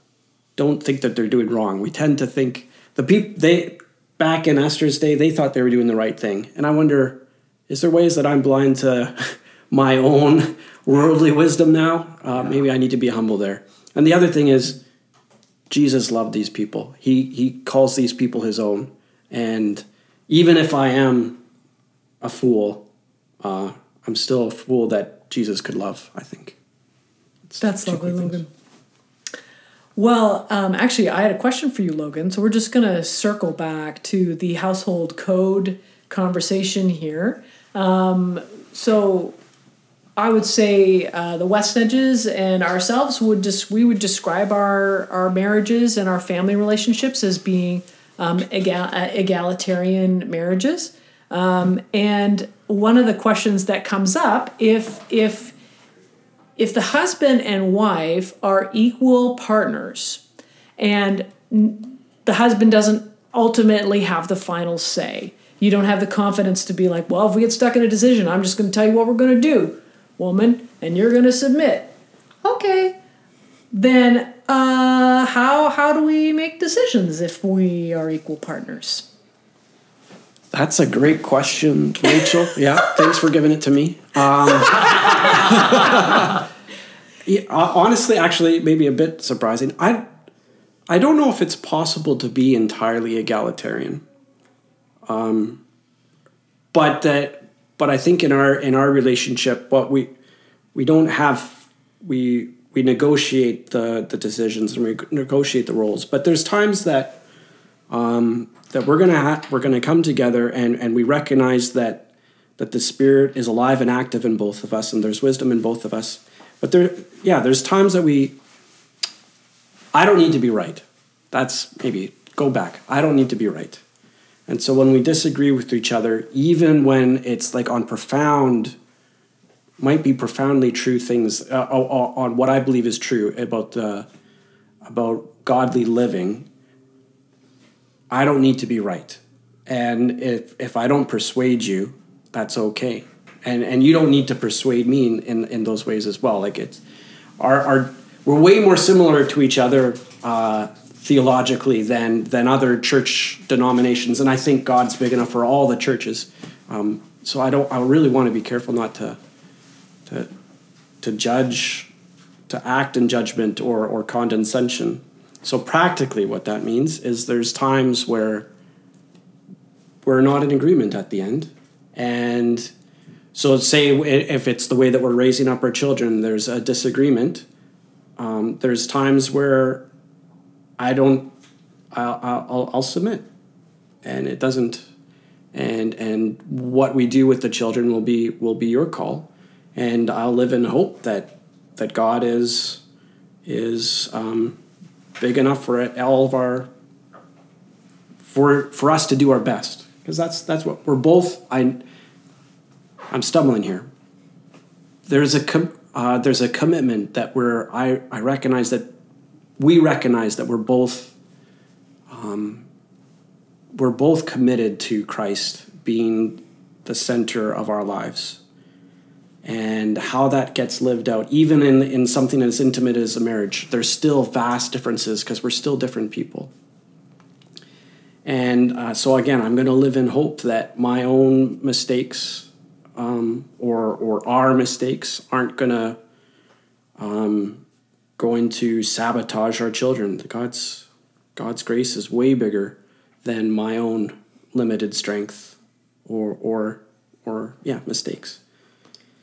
don't think that they're doing wrong. We tend to think the people they back in Esther's day they thought they were doing the right thing, and I wonder is there ways that I'm blind to [LAUGHS] my own [LAUGHS] worldly wisdom now? Uh, Maybe I need to be humble there. And the other thing is Jesus loved these people. He he calls these people his own, and even if I am a fool, uh, I'm still a fool that Jesus could love. I think. It's That's lovely, things. Logan. Well, um, actually, I had a question for you, Logan. So we're just going to circle back to the household code conversation here. Um, so I would say uh, the Westnedges and ourselves would just we would describe our our marriages and our family relationships as being um, egal- uh, egalitarian marriages. Um, and one of the questions that comes up if if if the husband and wife are equal partners and the husband doesn't ultimately have the final say you don't have the confidence to be like well if we get stuck in a decision i'm just going to tell you what we're going to do woman and you're going to submit. Okay. Then uh, how how do we make decisions if we are equal partners That's a great question, Rachel. [LAUGHS] yeah, thanks for giving it to me. Um, [LAUGHS] yeah, honestly, actually, maybe a bit surprising. I, I don't know if it's possible to be entirely egalitarian. Um, but that, but I think in our in our relationship, what we we don't have we we negotiate the the decisions and we negotiate the roles. But there's times that that we're gonna ha- we're gonna come together and and we recognize that that the spirit is alive and active in both of us and there's wisdom in both of us. But there yeah there's times that we i don't need to be right. That's maybe go back. I don't need to be right. And so when we disagree with each other even when it's like on profound might be profoundly true things uh, on what i believe is true about the about godly living I don't need to be right. And if if I don't persuade you, that's okay. And and you don't need to persuade me in, in, in those ways as well. Like it's our, our we're way more similar to each other uh, theologically than than other church denominations. And I think God's big enough for all the churches. Um, so I don't I really want to be careful not to to to judge, to act in judgment or or condescension. So practically, what that means is there's times where we're not in agreement at the end, and so say if it's the way that we're raising up our children, there's a disagreement. Um, there's times where I don't, I'll, I'll, I'll submit, and it doesn't, and and what we do with the children will be will be your call, and I'll live in hope that that God is is. Um, big enough for it, all of our for for us to do our best because that's that's what we're both I I'm stumbling here. There's a com- uh, there's a commitment that we're I, I recognize that we recognize that we're both um, we're both committed to Christ being the center of our lives and how that gets lived out even in, in something as intimate as a marriage there's still vast differences because we're still different people. And uh, so again i'm going to live in hope that my own mistakes um, or, or our mistakes aren't going to um, going to sabotage our children. God's god's grace is way bigger than my own limited strength or or or yeah mistakes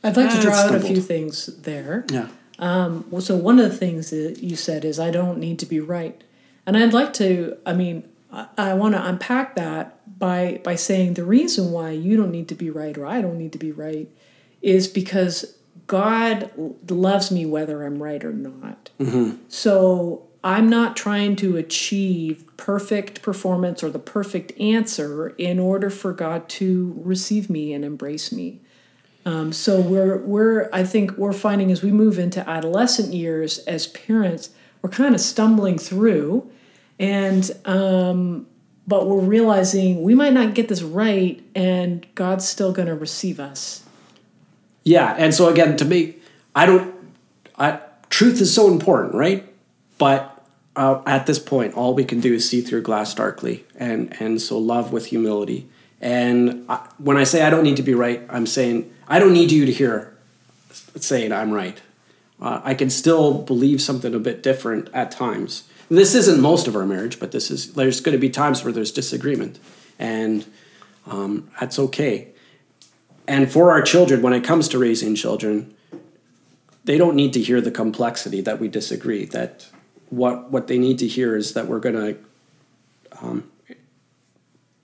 I'd like to draw out a few things there. yeah Um, well, so one of the things that you said is I don't need to be right, and I'd like to. I mean, I, I want to unpack that by by saying the reason why you don't need to be right or I don't need to be right is because God loves me whether I'm right or not. So I'm not trying to achieve perfect performance or the perfect answer in order for God to receive me and embrace me. Um, so we're we're I think we're finding as we move into adolescent years as parents, we're kind of stumbling through, and um, but we're realizing we might not get this right, and God's still going to receive us. Yeah, and so again, to me, I don't. I truth is so important, right? But uh, at this point, all we can do is see through glass darkly, and and so love with humility. And I, when I say I don't need to be right, I'm saying I don't need you to hear saying I'm right. Uh, I can still believe something a bit different at times. This isn't most of our marriage, but this is. There's going to be times where there's disagreement, and um, that's okay and for our children when it comes to raising children they don't need to hear the complexity that we disagree that what what they need to hear is that we're going to um,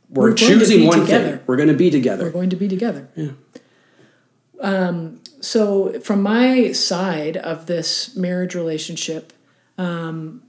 we're, We're to choosing be one together. thing we're going to be together We're going to be together. Yeah. Um, so from my side of this marriage relationship, um,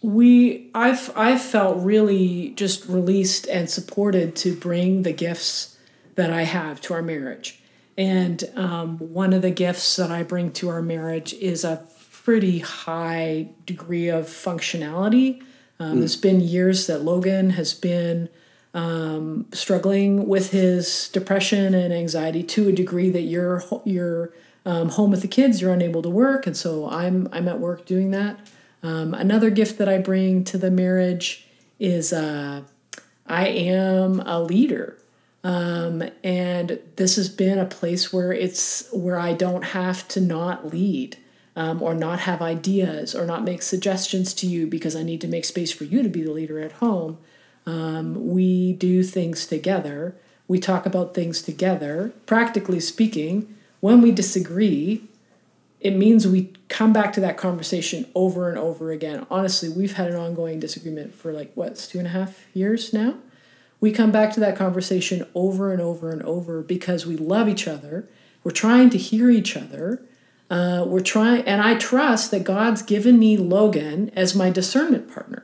we I've I've felt really just released and supported to bring the gifts that I have to our marriage. And um, one of the gifts that I bring to our marriage is a pretty high degree of functionality. Um, It's been years that Logan has been um, struggling with his depression and anxiety to a degree that you're you're um, home with the kids, you're unable to work, and so I'm I'm at work doing that. Um, another gift that I bring to the marriage is uh, I am a leader. Um, and this has been a place where it's where I don't have to not lead um, or not have ideas or not make suggestions to you because I need to make space for you to be the leader at home. Um, we do things together. We talk about things together. Practically speaking, when we disagree, it means we come back to that conversation over and over again. Honestly, we've had an ongoing disagreement for like what, two and a half years now? We come back to that conversation over and over and over because we love each other. We're trying to hear each other. Uh, we're trying, and I trust that God's given me Logan as my discernment partner.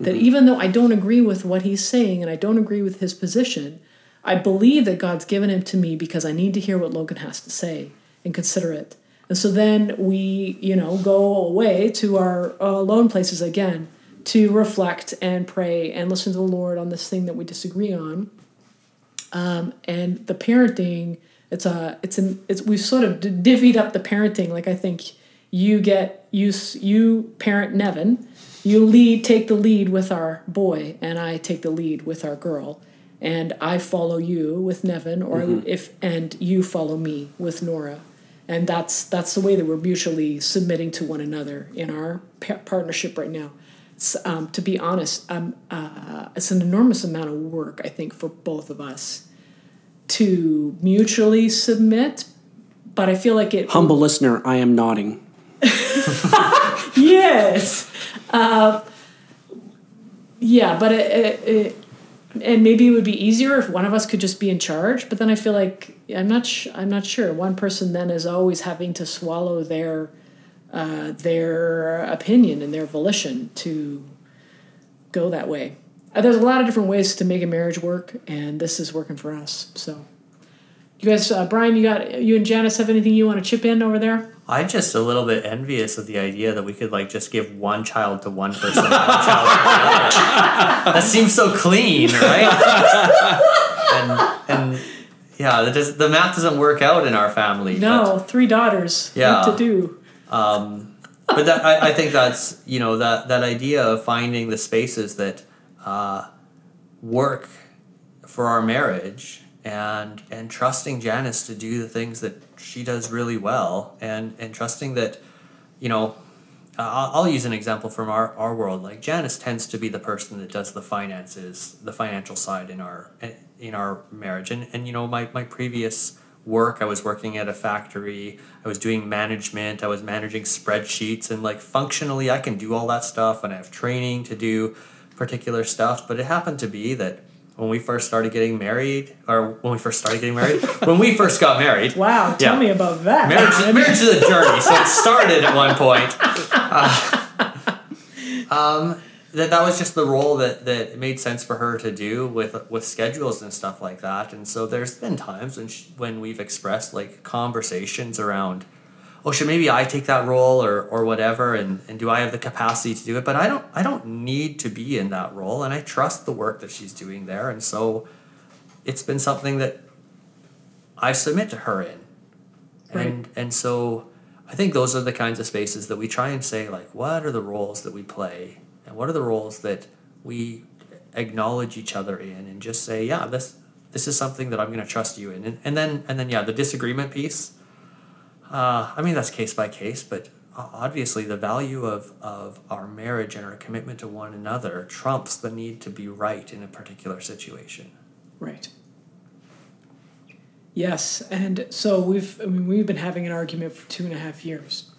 That even though I don't agree with what he's saying and I don't agree with his position, I believe that God's given him to me because I need to hear what Logan has to say and consider it. And so then we, you know, go away to our uh, lone places again to reflect and pray and listen to the Lord on this thing that we disagree on. Um, and the parenting, it's a, it's an, it's we've sort of divvied up the parenting. Like I think you get you you parent Nevin, you lead take the lead with our boy, and I take the lead with our girl, and I follow you with Nevin, or if and you follow me with Nora, and that's that's the way that we're mutually submitting to one another in our pa- partnership right now. Um, to be honest, um, uh, it's an enormous amount of work I think for both of us to mutually submit, but I feel like it humble listener i am nodding [LAUGHS] yes. Uh, yeah, but it, it, it, and maybe it would be easier if one of us could just be in charge. But then I feel like I'm not. Sh- I'm not sure. One person then is always having to swallow their uh, their opinion and their volition to go that way. Uh, There's a lot of different ways to make a marriage work, and this is working for us. So You guys, uh, Brian, you got you and Janice have anything you want to chip in over there? I'm just a little bit envious of the idea that we could like just give one child to one person, one child to. [LAUGHS] That seems so clean, right? and and yeah, just, the math doesn't work out in our family. No, three daughters. Yeah. What to do? But, um, but that I, I think that's you know that that idea of finding the spaces that uh, work for our marriage and and trusting Janice to do the things that she does really well. And and trusting that you know uh, I'll, I'll use an example from our, our world. Like Janice tends to be the person that does the finances the financial side in our in our marriage. And and you know my, my previous work I was working at a factory. I was doing management. I was managing spreadsheets and like functionally I can do all that stuff and I have training to do particular stuff. But it happened to be that when we first started getting married, or when we first started getting married, [LAUGHS] when we first got married. Wow, tell Yeah. me about that. Marriage, [LAUGHS] marriage is a journey, so it started at one point. [LAUGHS] Uh, um, that that was just the role that that it made sense for her to do with with schedules and stuff like that. And so there's been times when she, when we've expressed like conversations around, oh, should maybe I take that role or or whatever, and and do I have the capacity to do it? But I don't I don't need to be in that role, and I trust the work that she's doing there, and so it's been something that I submit to her in. And and so I think those are the kinds of spaces that we try and say like what are the roles that we play? And what are the roles that we acknowledge each other in and just say yeah this this is something that I'm going to trust you in. And, and then and then yeah the disagreement piece uh, I mean that's case by case but obviously the value of of our marriage and our commitment to one another trumps the need to be right in a particular situation Right. Yes, and so we've I mean we've been having an argument for two and a half years.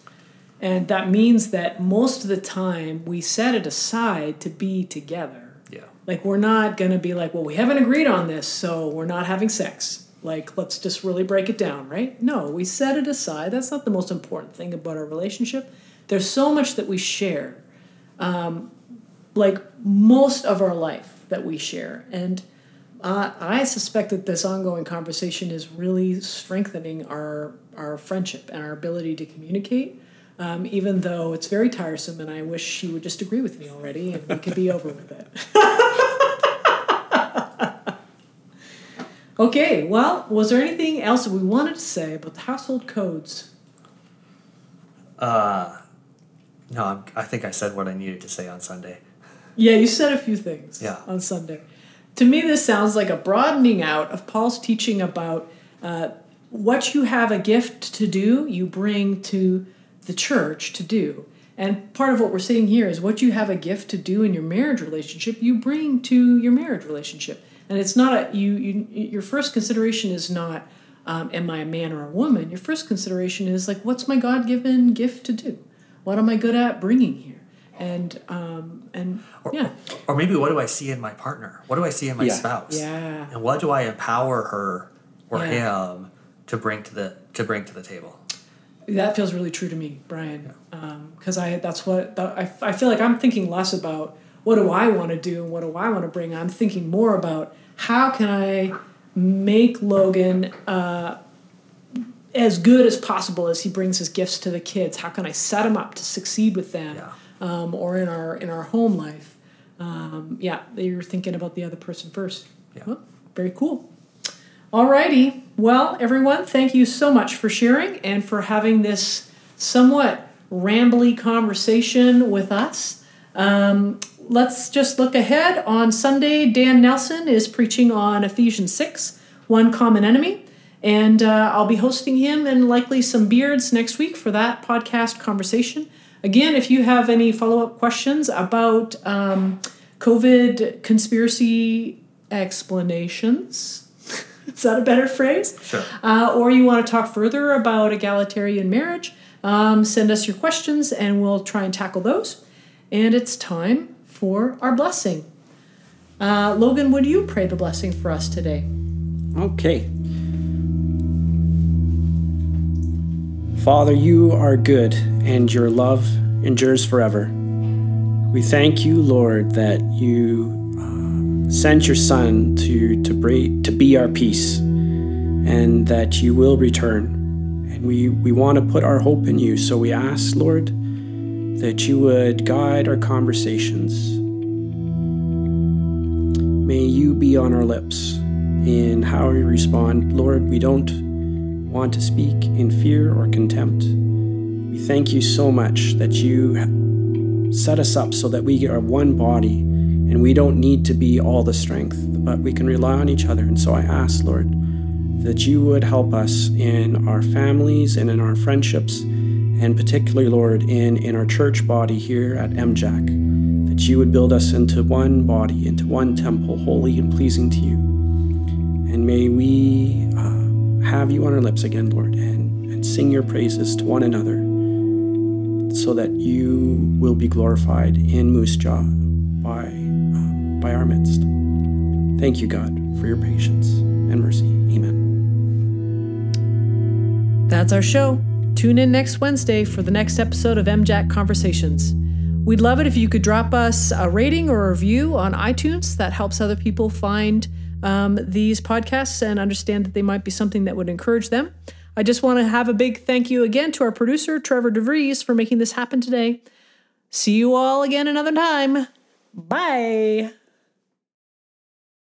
And that means that most of the time we set it aside to be together. yeah Like we're not gonna be like, well, we haven't agreed on this, so we're not having sex. Like let's just really break it down, right? No, we set it aside. That's not the most important thing about our relationship. There's so much that we share, um, like most of our life that we share, and uh, I suspect that this ongoing conversation is really strengthening our our friendship and our ability to communicate. Um, even though it's very tiresome, and I wish she would just agree with me already, and we could be over with it. [LAUGHS] okay, well, was there anything else that we wanted to say about the household codes? Uh, no, I'm, I think I said what I needed to say on Sunday. Yeah, you said a few things Yeah. on Sunday. To me, this sounds like a broadening out of Paul's teaching about uh, what you have a gift to do, you bring to the church to do. And part of what we're saying here is what you have a gift to do in your marriage relationship, you bring to your marriage relationship. And it's not a you. you your first consideration is not, um, am I a man or a woman? Your first consideration is like, what's my God given gift to do? What am I good at bringing here? And um, and Or, yeah, or maybe what do I see in my partner? What do I see in my Yeah. spouse? Yeah. And what do I empower her or Yeah. him to bring to the to bring to the table? That feels really true to me, Brian. Because I that's what that, I, I feel like I'm thinking less about what do I want to do and what do I want to bring. I'm thinking more about how can I make Logan uh, as good as possible as he brings his gifts to the kids. How can I set him up to succeed with them, Yeah. um, or in our in our home life? Um, yeah, you're thinking about the other person first. Yeah. Well, very cool. Alrighty. Well, everyone, thank you so much for sharing and for having this somewhat rambly conversation with us. Um, let's just look ahead. On Sunday, Dan Nelson is preaching on Ephesians 6, one common enemy. And uh, I'll be hosting him and likely some beards next week for that podcast conversation. Again, if you have any follow up questions about um, COVID conspiracy explanations, [LAUGHS] is that a better phrase? Sure. Uh, or you want to talk further about egalitarian marriage, um, send us your questions and we'll try and tackle those. And it's time for our blessing. Uh, Logan, would you pray the blessing for us today? Okay. Father, you are good and your love endures forever. We thank you, Lord, that you uh, sent your Son to, to, bra- to be our peace. And that you will return. And we, we want to put our hope in you. So we ask, Lord, that you would guide our conversations. May you be on our lips in how we respond. Lord, we don't want to speak in fear or contempt. We thank you so much that you set us up so that we are one body and we don't need to be all the strength, but we can rely on each other. And so I ask, Lord, that you would help us in our families and in our friendships, and particularly, Lord, in, in our church body here at MJAC, that you would build us into one body, into one temple, holy and pleasing to you. And may we uh, have you on our lips again, Lord, and, and sing your praises to one another so that you will be glorified in Moose Jaw by, um, by our midst. Thank you, God, for your patience and mercy. Amen. That's our show. Tune in next Wednesday for the next episode of MJAC Conversations. We'd love it if you could drop us a rating or a review on iTunes. That helps other people find um, these podcasts and understand that they might be something that would encourage them. I just want to have a big thank you again to our producer, Trevor DeVries, for making this happen today. See you all again another time. Bye.